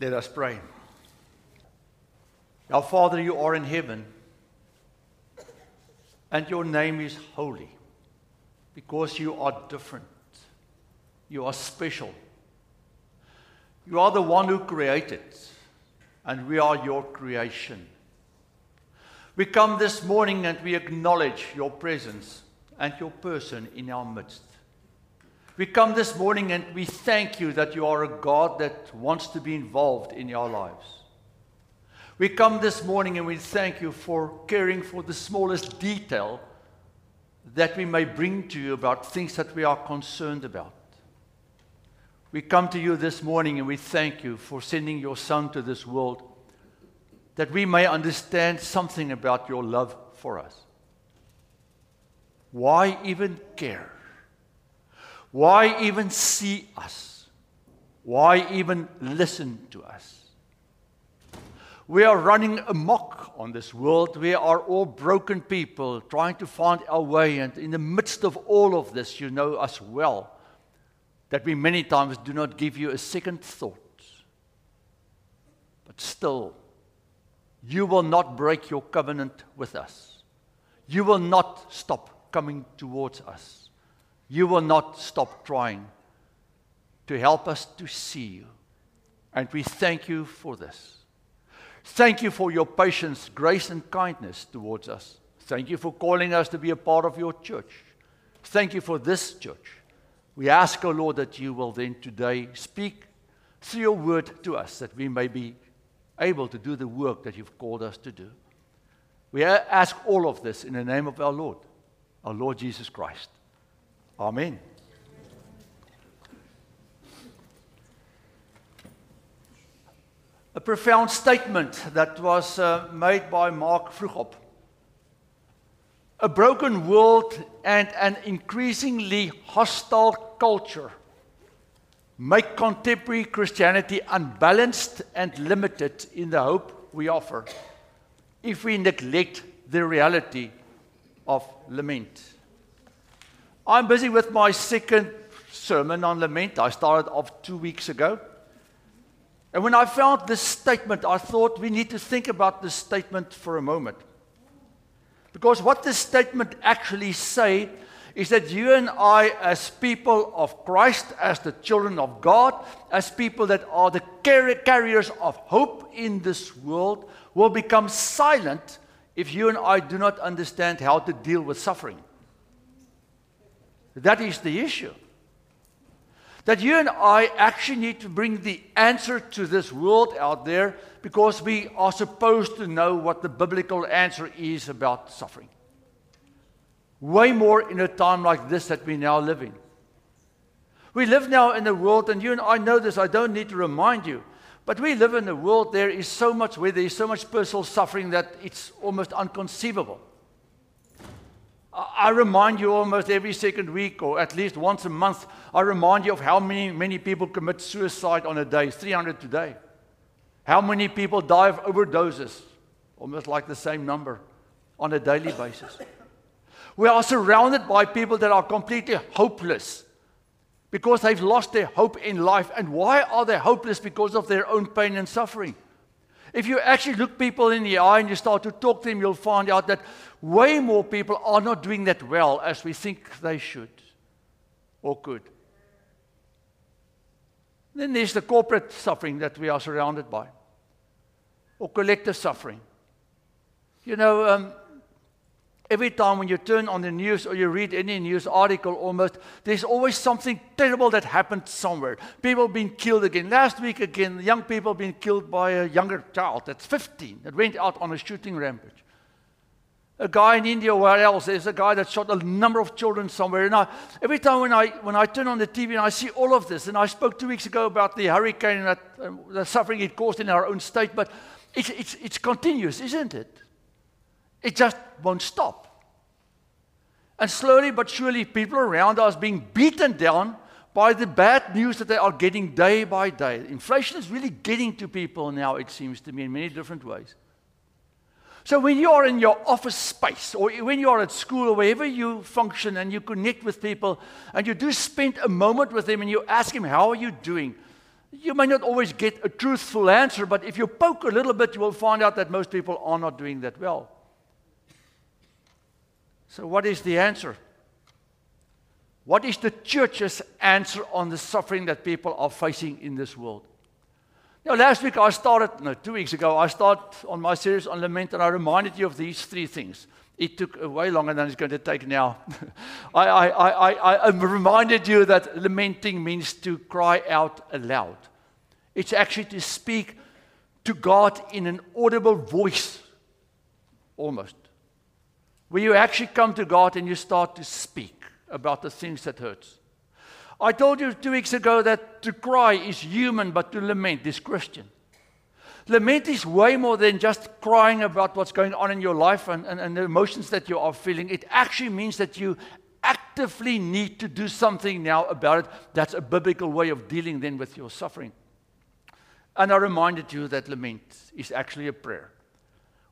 Let us pray. Our Father, you are in heaven, and your name is holy because you are different. You are special. You are the one who created, and we are your creation. We come this morning and we acknowledge your presence and your person in our midst. We come this morning and we thank you that you are a God that wants to be involved in our lives. We come this morning and we thank you for caring for the smallest detail that we may bring to you about things that we are concerned about. We come to you this morning and we thank you for sending your Son to this world that we may understand something about your love for us. Why even care? Why even see us? Why even listen to us? We are running amok on this world. We are all broken people trying to find our way. And in the midst of all of this, you know us well that we many times do not give you a second thought. But still, you will not break your covenant with us. You will not stop coming towards us you will not stop trying to help us to see you. And we thank you for this. Thank you for your patience, grace, and kindness towards us. Thank you for calling us to be a part of your church. Thank you for this church. We ask, O oh Lord, that you will then today speak through your word to us, that we may be able to do the work that you've called us to do. We ask all of this in the name of our Lord, our Lord Jesus Christ. Amen. A profound statement that was uh, made by Mark Vroegop. A broken world and an increasingly hostile culture make contemporary Christianity unbalanced and limited in the hope we offer if we neglect the reality of lament. I'm busy with my second sermon on lament. I started off two weeks ago. And when I found this statement, I thought we need to think about this statement for a moment. Because what this statement actually say is that you and I, as people of Christ, as the children of God, as people that are the carriers of hope in this world, will become silent if you and I do not understand how to deal with suffering. That is the issue. That you and I actually need to bring the answer to this world out there because we are supposed to know what the biblical answer is about suffering. Way more in a time like this that we now live in. We live now in a world, and you and I know this, I don't need to remind you, but we live in a world there is so much where there is so much personal suffering that it's almost inconceivable. I remind you almost every second week, or at least once a month, I remind you of how many, many people commit suicide on a day 300 today. How many people die of overdoses? Almost like the same number on a daily basis. We are surrounded by people that are completely hopeless because they've lost their hope in life. And why are they hopeless? Because of their own pain and suffering. If you actually look people in the eye and you start to talk to them, you'll find out that way more people are not doing that well as we think they should or could. Then there's the corporate suffering that we are surrounded by, or collective suffering. You know, um, every time when you turn on the news or you read any news article, almost, there's always something terrible that happened somewhere. People being killed again. Last week, again, young people being killed by a younger child that's 15 that went out on a shooting rampage a guy in India or where else, there's a guy that shot a number of children somewhere. And I, every time when I, when I turn on the TV and I see all of this, and I spoke two weeks ago about the hurricane and that, uh, the suffering it caused in our own state, but it's, it's, it's continuous, isn't it? It just won't stop. And slowly but surely, people around us are being beaten down by the bad news that they are getting day by day. Inflation is really getting to people now, it seems to me, in many different ways. So when you are in your office space or when you are at school or wherever you function and you connect with people and you do spend a moment with them and you ask them, How are you doing? You may not always get a truthful answer, but if you poke a little bit, you will find out that most people are not doing that well. So, what is the answer? What is the church's answer on the suffering that people are facing in this world? Now, last week I started, no, two weeks ago, I started on my series on lament, and I reminded you of these three things. It took way longer than it's going to take now. I, I, I, I, I reminded you that lamenting means to cry out aloud. It's actually to speak to God in an audible voice, almost. Where you actually come to God and you start to speak about the things that hurts. I told you two weeks ago that to cry is human, but to lament is Christian. Lament is way more than just crying about what's going on in your life and, and, and the emotions that you are feeling. It actually means that you actively need to do something now about it. That's a biblical way of dealing then with your suffering. And I reminded you that lament is actually a prayer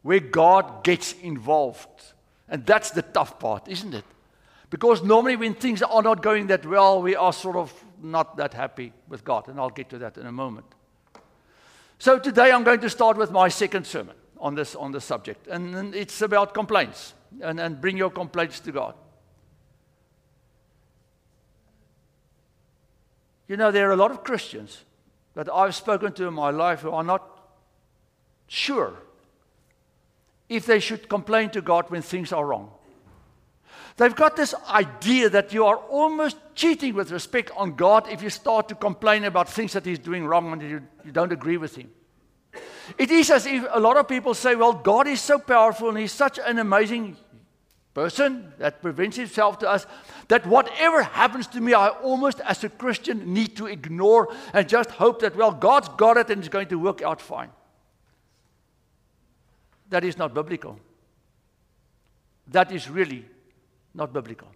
where God gets involved. And that's the tough part, isn't it? Because normally, when things are not going that well, we are sort of not that happy with God. And I'll get to that in a moment. So today I'm going to start with my second sermon on this, on this subject. And, it's about complaints and, and bring your complaints to God. You know, there are a lot of Christians that I've spoken to in my life who are not sure if they should complain to God when things are wrong. They've got this idea that you are almost cheating with respect on God if you start to complain about things that He's doing wrong and you, you don't agree with Him. It is as if a lot of people say, well, God is so powerful and He's such an amazing person that presents Himself to us that whatever happens to me, I almost, as a Christian, need to ignore and just hope that, well, God's got it and it's going to work out fine. That is not biblical. That is really not biblical.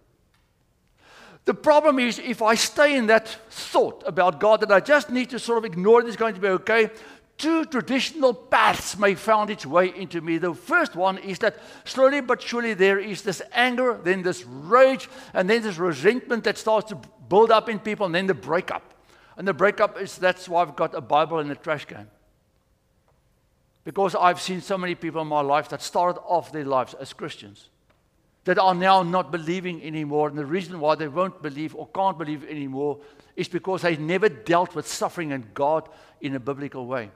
The problem is if I stay in that thought about God that I just need to sort of ignore it, it's going to be okay. Two traditional paths may find its way into me. The first one is that slowly but surely there is this anger, then this rage, and then this resentment that starts to build up in people, and then the breakup. And the breakup is that's why I've got a Bible in the trash can. Because I've seen so many people in my life that started off their lives as Christians that are now not believing anymore. And the reason why they won't believe or can't believe anymore is because they never dealt with suffering and God in a biblical way.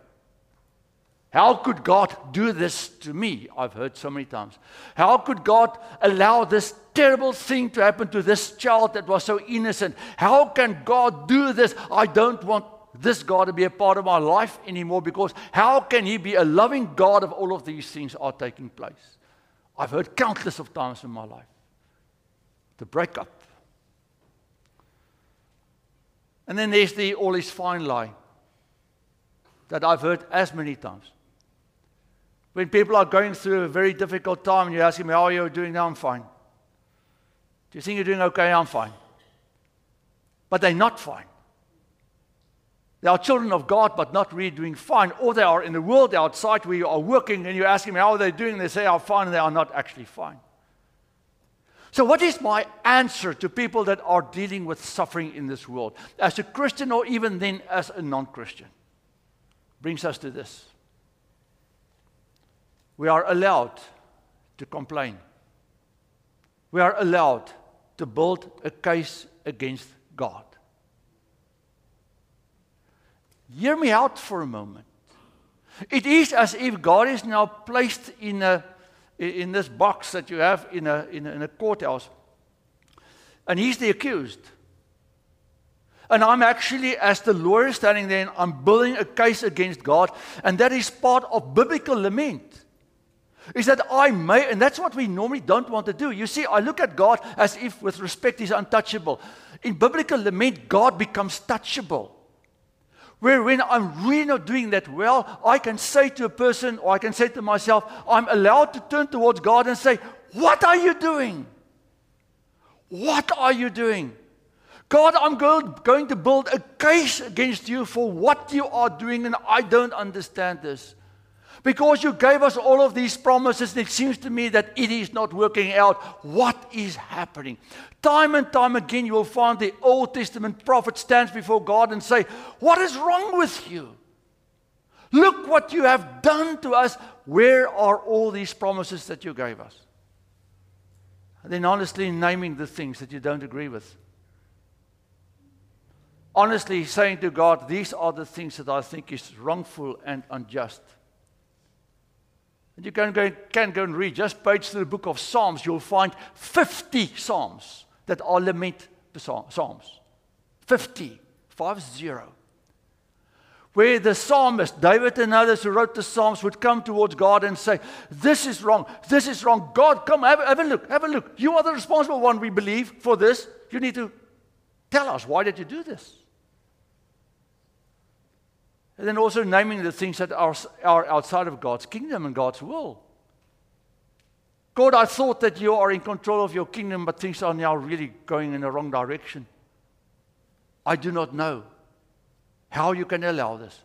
How could God do this to me? I've heard so many times. How could God allow this terrible thing to happen to this child that was so innocent? How can God do this? I don't want this God to be a part of my life anymore because how can He be a loving God if all of these things are taking place? I've heard countless of times in my life. The breakup. And then there's the all is fine lie that I've heard as many times. When people are going through a very difficult time and you're asking me, How are you doing now? I'm fine. Do you think you're doing okay? I'm fine. But they're not fine. They are children of God, but not really doing fine. Or they are in the world outside where you are working and you're asking them, how are they doing? They say, I'm fine, and they are not actually fine. So, what is my answer to people that are dealing with suffering in this world? As a Christian, or even then as a non Christian? Brings us to this. We are allowed to complain. We are allowed to build a case against God. Hear me out for a moment. It is as if God is now placed in, a, in this box that you have in a, in, a, in a courthouse, and He's the accused. And I'm actually, as the lawyer standing there, I'm building a case against God, and that is part of biblical lament. Is that I may, and that's what we normally don't want to do. You see, I look at God as if, with respect, He's untouchable. In biblical lament, God becomes touchable. Where when I'm really not doing that well, I can say to a person or I can say to myself, I'm allowed to turn towards God and say, What are you doing? What are you doing? God, I'm going to build a case against you for what you are doing, and I don't understand this. Because you gave us all of these promises, and it seems to me that it is not working out. What is happening? Time and time again, you will find the Old Testament prophet stands before God and say, What is wrong with you? Look what you have done to us. Where are all these promises that you gave us? And then honestly naming the things that you don't agree with. Honestly saying to God, These are the things that I think is wrongful and unjust. And you can go, can go and read just page through the book of Psalms, you'll find 50 Psalms that are lament Psalms. 50, 5 0. Where the psalmist, David and others who wrote the Psalms, would come towards God and say, This is wrong, this is wrong. God, come, have, have a look, have a look. You are the responsible one, we believe, for this. You need to tell us, why did you do this? And then also naming the things that are, are outside of God's kingdom and God's will. God, I thought that you are in control of your kingdom, but things are now really going in the wrong direction. I do not know how you can allow this.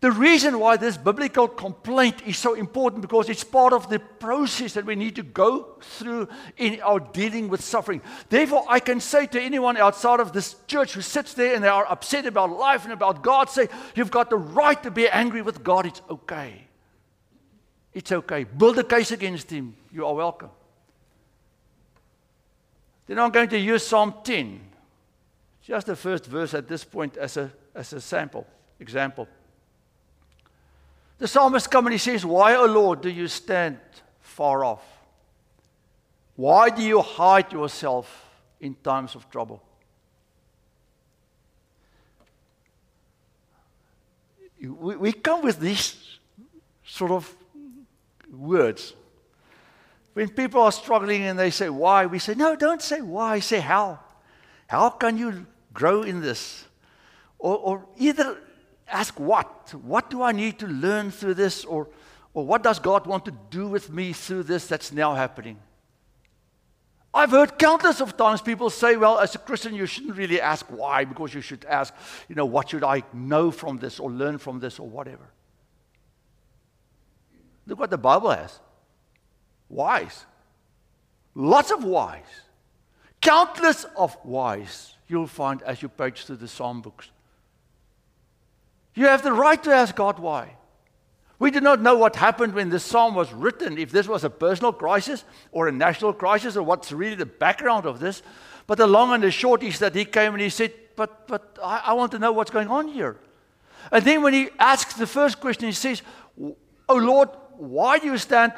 The reason why this biblical complaint is so important because it's part of the process that we need to go through in our dealing with suffering. Therefore, I can say to anyone outside of this church who sits there and they are upset about life and about God, say, You've got the right to be angry with God. It's okay. It's okay. Build a case against Him. You are welcome. Then I'm going to use Psalm 10, just the first verse at this point as a, as a sample, example. The psalmist comes and he says, Why, O Lord, do you stand far off? Why do you hide yourself in times of trouble? We, we come with these sort of words. When people are struggling and they say, Why? We say, No, don't say why, say how. How can you grow in this? Or, or either ask what? What do I need to learn through this? Or, or what does God want to do with me through this that's now happening? I've heard countless of times people say, well, as a Christian, you shouldn't really ask why, because you should ask, you know, what should I know from this or learn from this or whatever. Look what the Bible has whys. Lots of whys. Countless of whys you'll find as you page through the Psalm books. You have the right to ask God why. We do not know what happened when this psalm was written, if this was a personal crisis or a national crisis or what's really the background of this. But the long and the short is that he came and he said, But, but I, I want to know what's going on here. And then when he asks the first question, he says, Oh Lord, why do you stand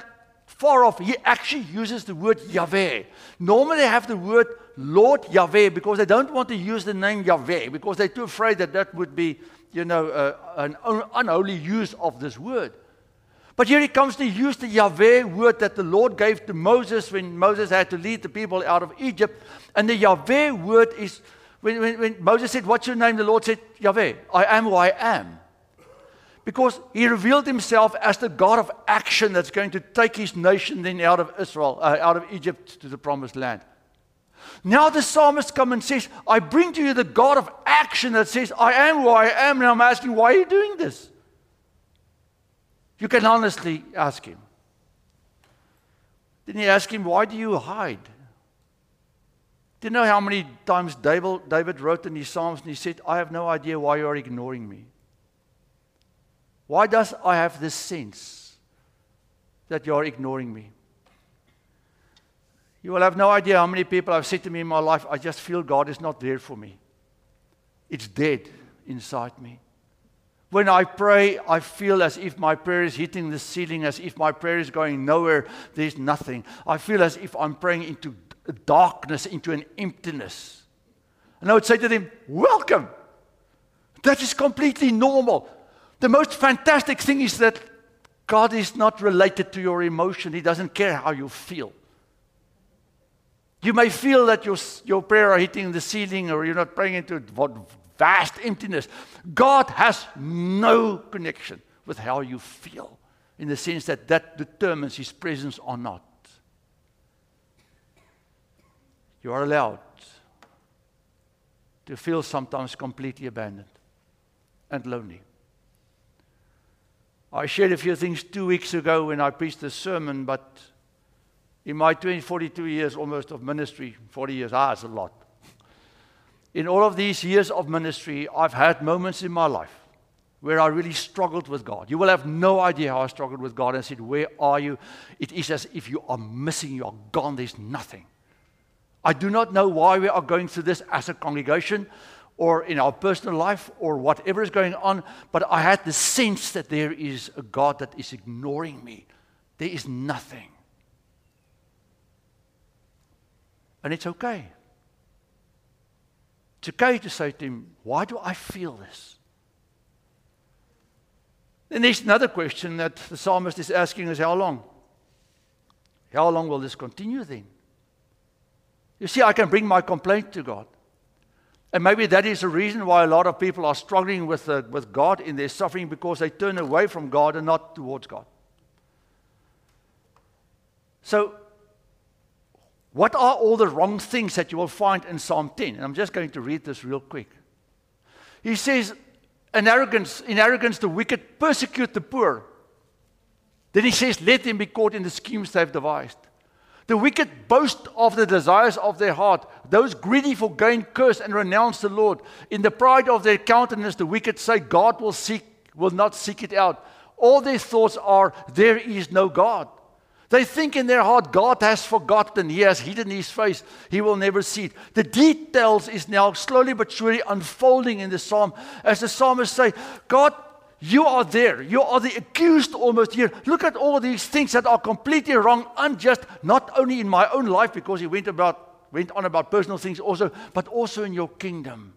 far off? He actually uses the word Yahweh. Normally they have the word Lord Yahweh because they don't want to use the name Yahweh because they're too afraid that that would be you know, uh, an unholy use of this word. But here he comes to use the Yahweh word that the Lord gave to Moses when Moses had to lead the people out of Egypt. And the Yahweh word is, when, when, when Moses said, What's your name? The Lord said, Yahweh, I am who I am. Because he revealed himself as the God of action that's going to take his nation then out of Israel, uh, out of Egypt to the promised land. Now the psalmist comes and says, I bring to you the God of action that says, I am who I am. And I'm asking, why are you doing this? You can honestly ask him. Then you ask him, why do you hide? Do you know how many times David wrote in his Psalms and he said, I have no idea why you are ignoring me? Why does I have this sense that you are ignoring me? You will have no idea how many people have said to me in my life, I just feel God is not there for me. It's dead inside me. When I pray, I feel as if my prayer is hitting the ceiling, as if my prayer is going nowhere. There's nothing. I feel as if I'm praying into darkness, into an emptiness. And I would say to them, Welcome. That is completely normal. The most fantastic thing is that God is not related to your emotion, He doesn't care how you feel. You may feel that your, your prayer are hitting the ceiling or you're not praying into what vast emptiness. God has no connection with how you feel in the sense that that determines his presence or not. You are allowed to feel sometimes completely abandoned and lonely. I shared a few things two weeks ago when I preached the sermon, but in my 20, 42 years almost of ministry, 40 years, ah, it's a lot. In all of these years of ministry, I've had moments in my life where I really struggled with God. You will have no idea how I struggled with God. I said, Where are you? It is as if you are missing, you are gone, there's nothing. I do not know why we are going through this as a congregation or in our personal life or whatever is going on, but I had the sense that there is a God that is ignoring me. There is nothing. And it's okay. It's okay to say to him, Why do I feel this? Then there's another question that the psalmist is asking is how long? How long will this continue then? You see, I can bring my complaint to God. And maybe that is the reason why a lot of people are struggling with, uh, with God in their suffering because they turn away from God and not towards God. So, what are all the wrong things that you will find in Psalm 10? And I'm just going to read this real quick. He says, in arrogance, in arrogance, the wicked persecute the poor. Then he says, Let them be caught in the schemes they've devised. The wicked boast of the desires of their heart. Those greedy for gain curse and renounce the Lord. In the pride of their countenance, the wicked say, God will seek, will not seek it out. All their thoughts are, there is no God. They think in their heart, God has forgotten. He has hidden his face. He will never see it. The details is now slowly but surely unfolding in the psalm. As the psalmist say, God you are there. You are the accused almost here. Look at all these things that are completely wrong, unjust, not only in my own life because he went about went on about personal things also, but also in your kingdom.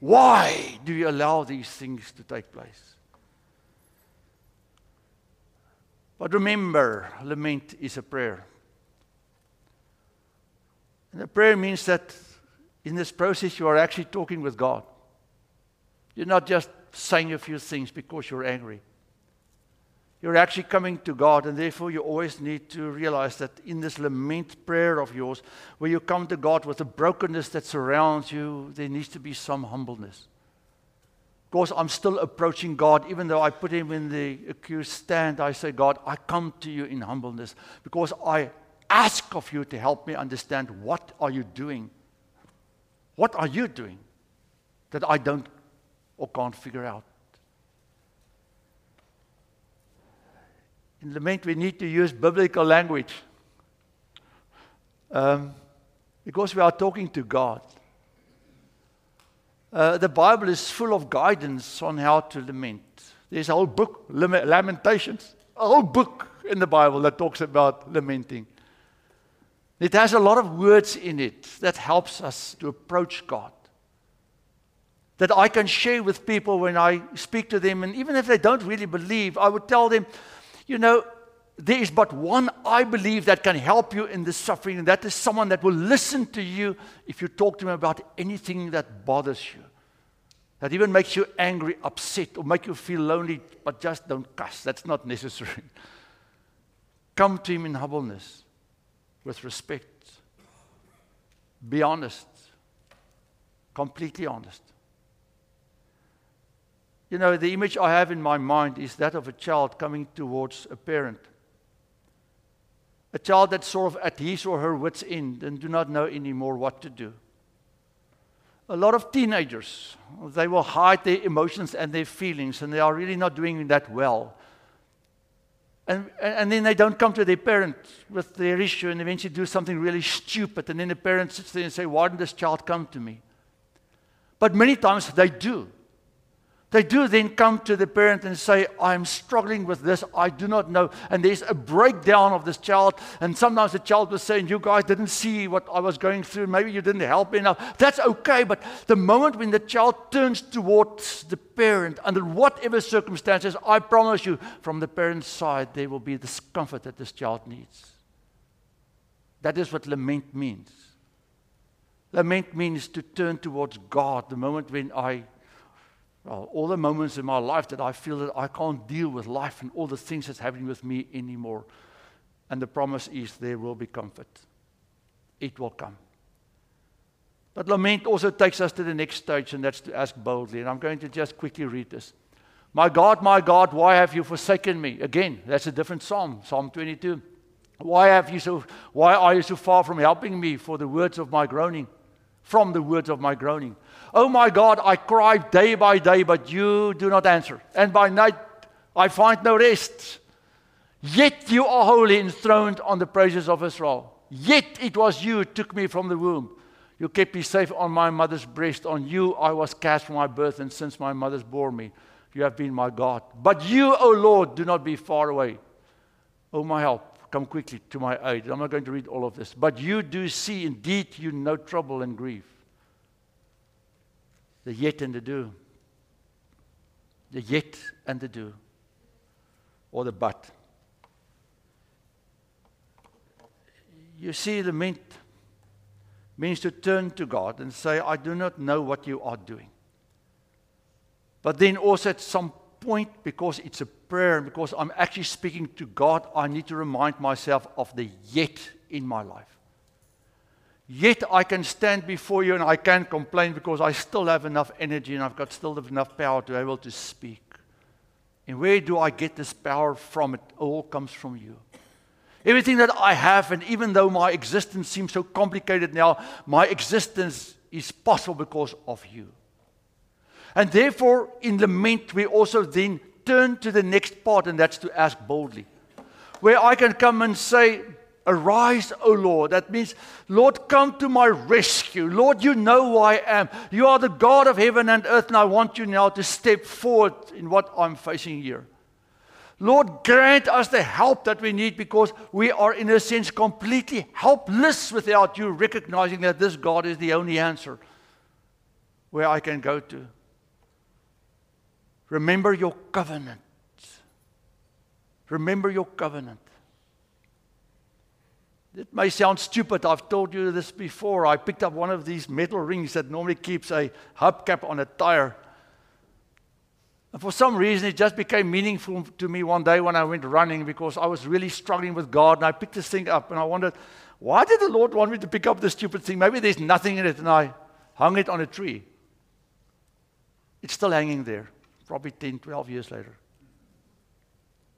Why do you allow these things to take place? But remember, lament is a prayer. And a prayer means that in this process you are actually talking with God. You're not just saying a few things because you're angry. You're actually coming to God, and therefore you always need to realize that in this lament prayer of yours, where you come to God with the brokenness that surrounds you, there needs to be some humbleness. Of course, I'm still approaching God, even though I put him in the accused stand. I say, God, I come to you in humbleness because I ask of you to help me understand what are you doing? What are you doing that I don't or can't figure out. In lament, we need to use biblical language um, because we are talking to God. Uh, the Bible is full of guidance on how to lament. There's a whole book, Lamentations, a whole book in the Bible that talks about lamenting. It has a lot of words in it that helps us to approach God that I can share with people when I speak to them. And even if they don't really believe, I would tell them, you know, there is but one I believe that can help you in this suffering, and that is someone that will listen to you if you talk to them about anything that bothers you, that even makes you angry, upset, or make you feel lonely, but just don't cuss. That's not necessary. Come to him in humbleness, with respect. Be honest, completely honest. You know, the image I have in my mind is that of a child coming towards a parent. A child that's sort of at his or her wits' end and do not know anymore what to do. A lot of teenagers, they will hide their emotions and their feelings, and they are really not doing that well. And, and then they don't come to their parent with their issue and eventually do something really stupid. And then the parent sits there and say, Why didn't this child come to me? But many times they do. They do then come to the parent and say, I'm struggling with this, I do not know. And there's a breakdown of this child. And sometimes the child was saying, You guys didn't see what I was going through. Maybe you didn't help me enough. That's okay. But the moment when the child turns towards the parent, under whatever circumstances, I promise you, from the parent's side, there will be this comfort that this child needs. That is what lament means. Lament means to turn towards God the moment when I well, all the moments in my life that I feel that I can't deal with life and all the things that's happening with me anymore. And the promise is there will be comfort. It will come. But lament also takes us to the next stage, and that's to ask boldly. And I'm going to just quickly read this. My God, my God, why have you forsaken me? Again, that's a different psalm, Psalm 22. Why have you so why are you so far from helping me for the words of my groaning? From the words of my groaning. Oh my God, I cry day by day, but you do not answer. And by night I find no rest. Yet you are holy, enthroned on the praises of Israel. Yet it was you who took me from the womb. You kept me safe on my mother's breast. On you I was cast from my birth, and since my mother's bore me, you have been my God. But you, O Lord, do not be far away. O my help, come quickly to my aid. I'm not going to read all of this. But you do see, indeed, you know trouble and grief. The er yet and the do. The er yet and the do. Or the but. You see, the mint means to turn to God and say, I do not know what you are doing. But then also at some point, because it's a prayer, and because I'm actually speaking to God, I need to remind myself of the yet in my life. Yet I can stand before you and I can't complain because I still have enough energy and I've got still enough power to be able to speak. And where do I get this power from? It all comes from you. Everything that I have, and even though my existence seems so complicated now, my existence is possible because of you. And therefore, in lament, we also then turn to the next part, and that's to ask boldly. Where I can come and say, Arise, O Lord. That means, Lord, come to my rescue. Lord, you know who I am. You are the God of heaven and earth, and I want you now to step forward in what I'm facing here. Lord, grant us the help that we need because we are, in a sense, completely helpless without you recognizing that this God is the only answer where I can go to. Remember your covenant. Remember your covenant. It may sound stupid. I've told you this before. I picked up one of these metal rings that normally keeps a hubcap on a tire. And for some reason, it just became meaningful to me one day when I went running because I was really struggling with God. And I picked this thing up and I wondered, why did the Lord want me to pick up this stupid thing? Maybe there's nothing in it. And I hung it on a tree. It's still hanging there, probably 10, 12 years later.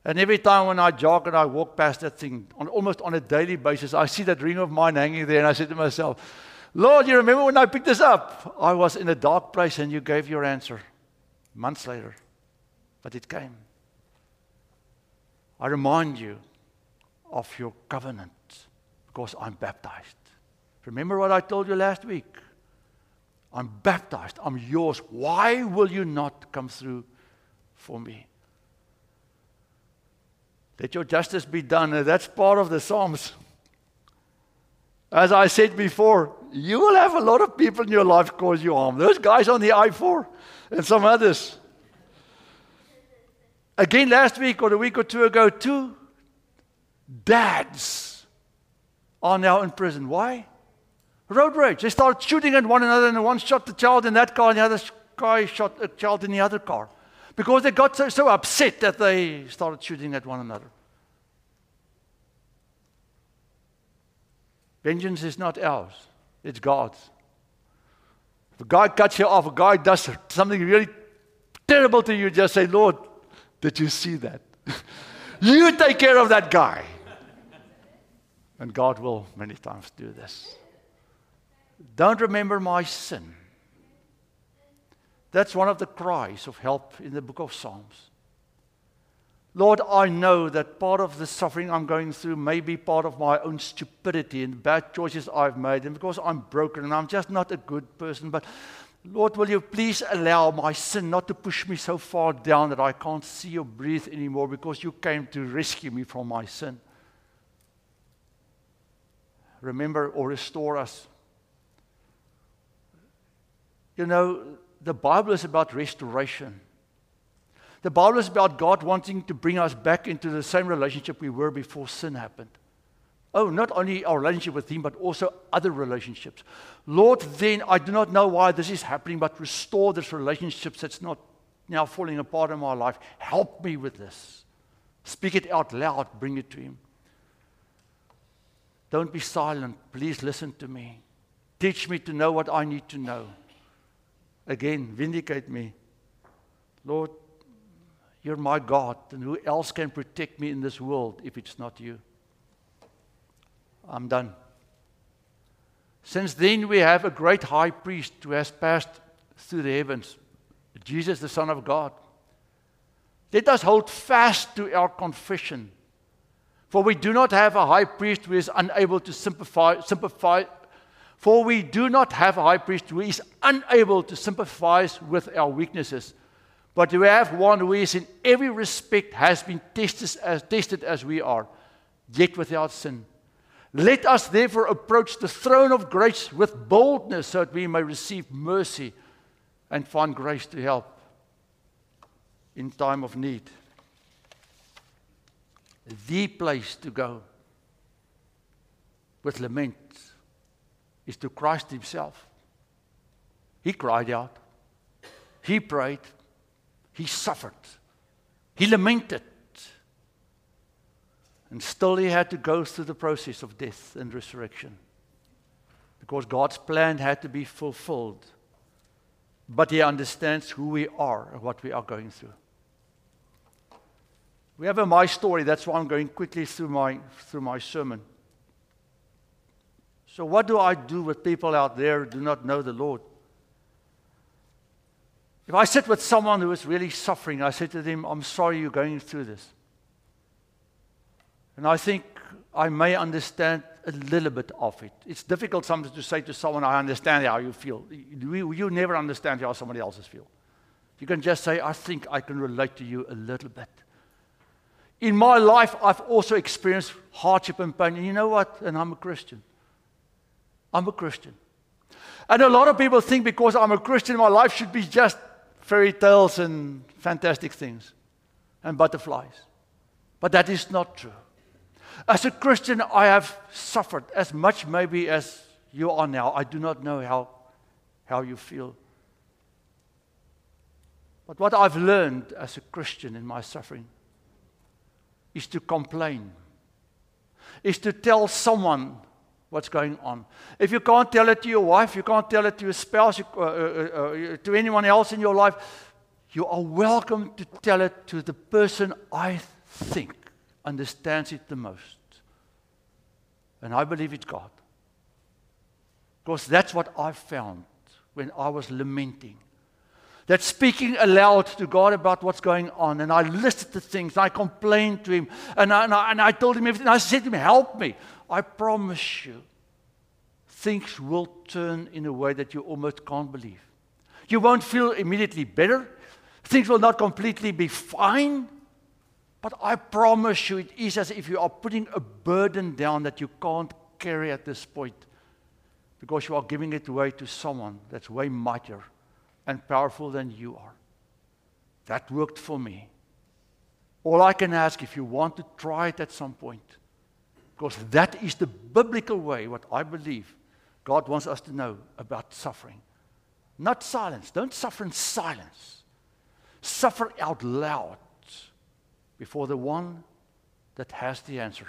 And every time when I jog and I walk past that thing, on, almost on a daily basis, I see that ring of mine hanging there. And I said to myself, Lord, you remember when I picked this up? I was in a dark place and you gave your answer months later but it came. I remind you of your covenant because I'm baptized. Remember what I told you last week? I'm baptized. I'm yours. Why will you not come through for me? Let your justice be done. Uh, that's part of the Psalms. As I said before, you will have a lot of people in your life cause you harm. Those guys on the I 4 and some others. Again, last week or a week or two ago, two dads are now in prison. Why? Road rage. They started shooting at one another, and one shot the child in that car, and the other guy shot a child in the other car. Because they got so, so upset that they started shooting at one another. Vengeance is not ours, it's God's. If a guy cuts you off, a guy does something really terrible to you, just say, Lord, did you see that? you take care of that guy. And God will many times do this. Don't remember my sin. That's one of the cries of help in the book of Psalms. Lord, I know that part of the suffering I'm going through may be part of my own stupidity and bad choices I've made, and because I'm broken and I'm just not a good person. But Lord, will you please allow my sin not to push me so far down that I can't see or breathe anymore because you came to rescue me from my sin? Remember or restore us. You know, the Bible is about restoration. The Bible is about God wanting to bring us back into the same relationship we were before sin happened. Oh, not only our relationship with Him, but also other relationships. Lord, then I do not know why this is happening, but restore this relationship that's not now falling apart in my life. Help me with this. Speak it out loud, bring it to Him. Don't be silent. Please listen to me. Teach me to know what I need to know. Again, vindicate me. Lord, You're my God, and who else can protect me in this world if it's not you? I'm done. Since then, we have a great high priest who has passed through the heavens, Jesus, the Son of God. Let us hold fast to our confession. For we do not have a high priest who is unable to sympathize, sympathize, for we do not have a high priest who is unable to sympathize with our weaknesses, but we have one who is in every respect has been tested as, tested as we are, yet without sin. Let us therefore approach the throne of grace with boldness so that we may receive mercy and find grace to help in time of need. The place to go with lament is to Christ Himself. He cried out, He prayed, He suffered, He lamented. And still he had to go through the process of death and resurrection because God's plan had to be fulfilled. But he understands who we are and what we are going through. We have a my story, that's why I'm going quickly through my, through my sermon. So, what do I do with people out there who do not know the Lord? If I sit with someone who is really suffering, I say to them, I'm sorry you're going through this. And I think I may understand a little bit of it. It's difficult sometimes to say to someone, I understand how you feel. You, you never understand how somebody else's feel. You can just say, I think I can relate to you a little bit. In my life, I've also experienced hardship and pain. And you know what? And I'm a Christian. I'm a Christian. And a lot of people think because I'm a Christian, my life should be just fairy tales and fantastic things and butterflies. But that is not true. As a Christian, I have suffered as much, maybe, as you are now. I do not know how, how you feel. But what I've learned as a Christian in my suffering is to complain, is to tell someone what's going on. If you can't tell it to your wife, you can't tell it to your spouse, uh, uh, uh, to anyone else in your life, you are welcome to tell it to the person I think understands it the most. And I believe it's God. Because that's what I found when I was lamenting. That speaking aloud to God about what's going on, and I listed the things, I complained to Him, and I, and I, and I told Him everything. I said to Him, Help me. I promise you, things will turn in a way that you almost can't believe. You won't feel immediately better. Things will not completely be fine. But I promise you, it is as if you are putting a burden down that you can't carry at this point because you are giving it away to someone that's way mightier and powerful than you are. That worked for me. All I can ask if you want to try it at some point, because that is the biblical way, what I believe God wants us to know about suffering. Not silence. Don't suffer in silence. Suffer out loud before the one that has the answer.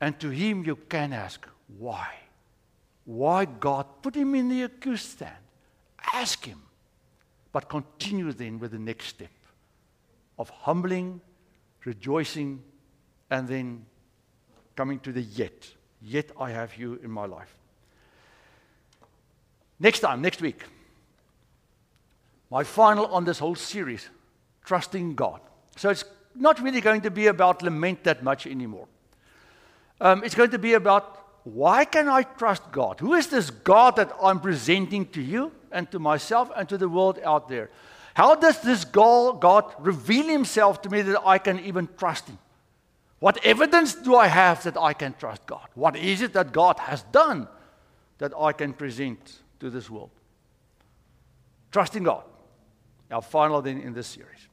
And to him you can ask, why? Why God put him in the accused stand? Ask him. But continue then with the next step of humbling, rejoicing, and then coming to the yet. Yet I have you in my life. Next time, next week, my final on this whole series, Trusting God. So it's not really going to be about lament that much anymore. Um, it's going to be about why can I trust God? Who is this God that I'm presenting to you and to myself and to the world out there? How does this God reveal himself to me that I can even trust him? What evidence do I have that I can trust God? What is it that God has done that I can present to this world? Trusting God. Our final then in this series.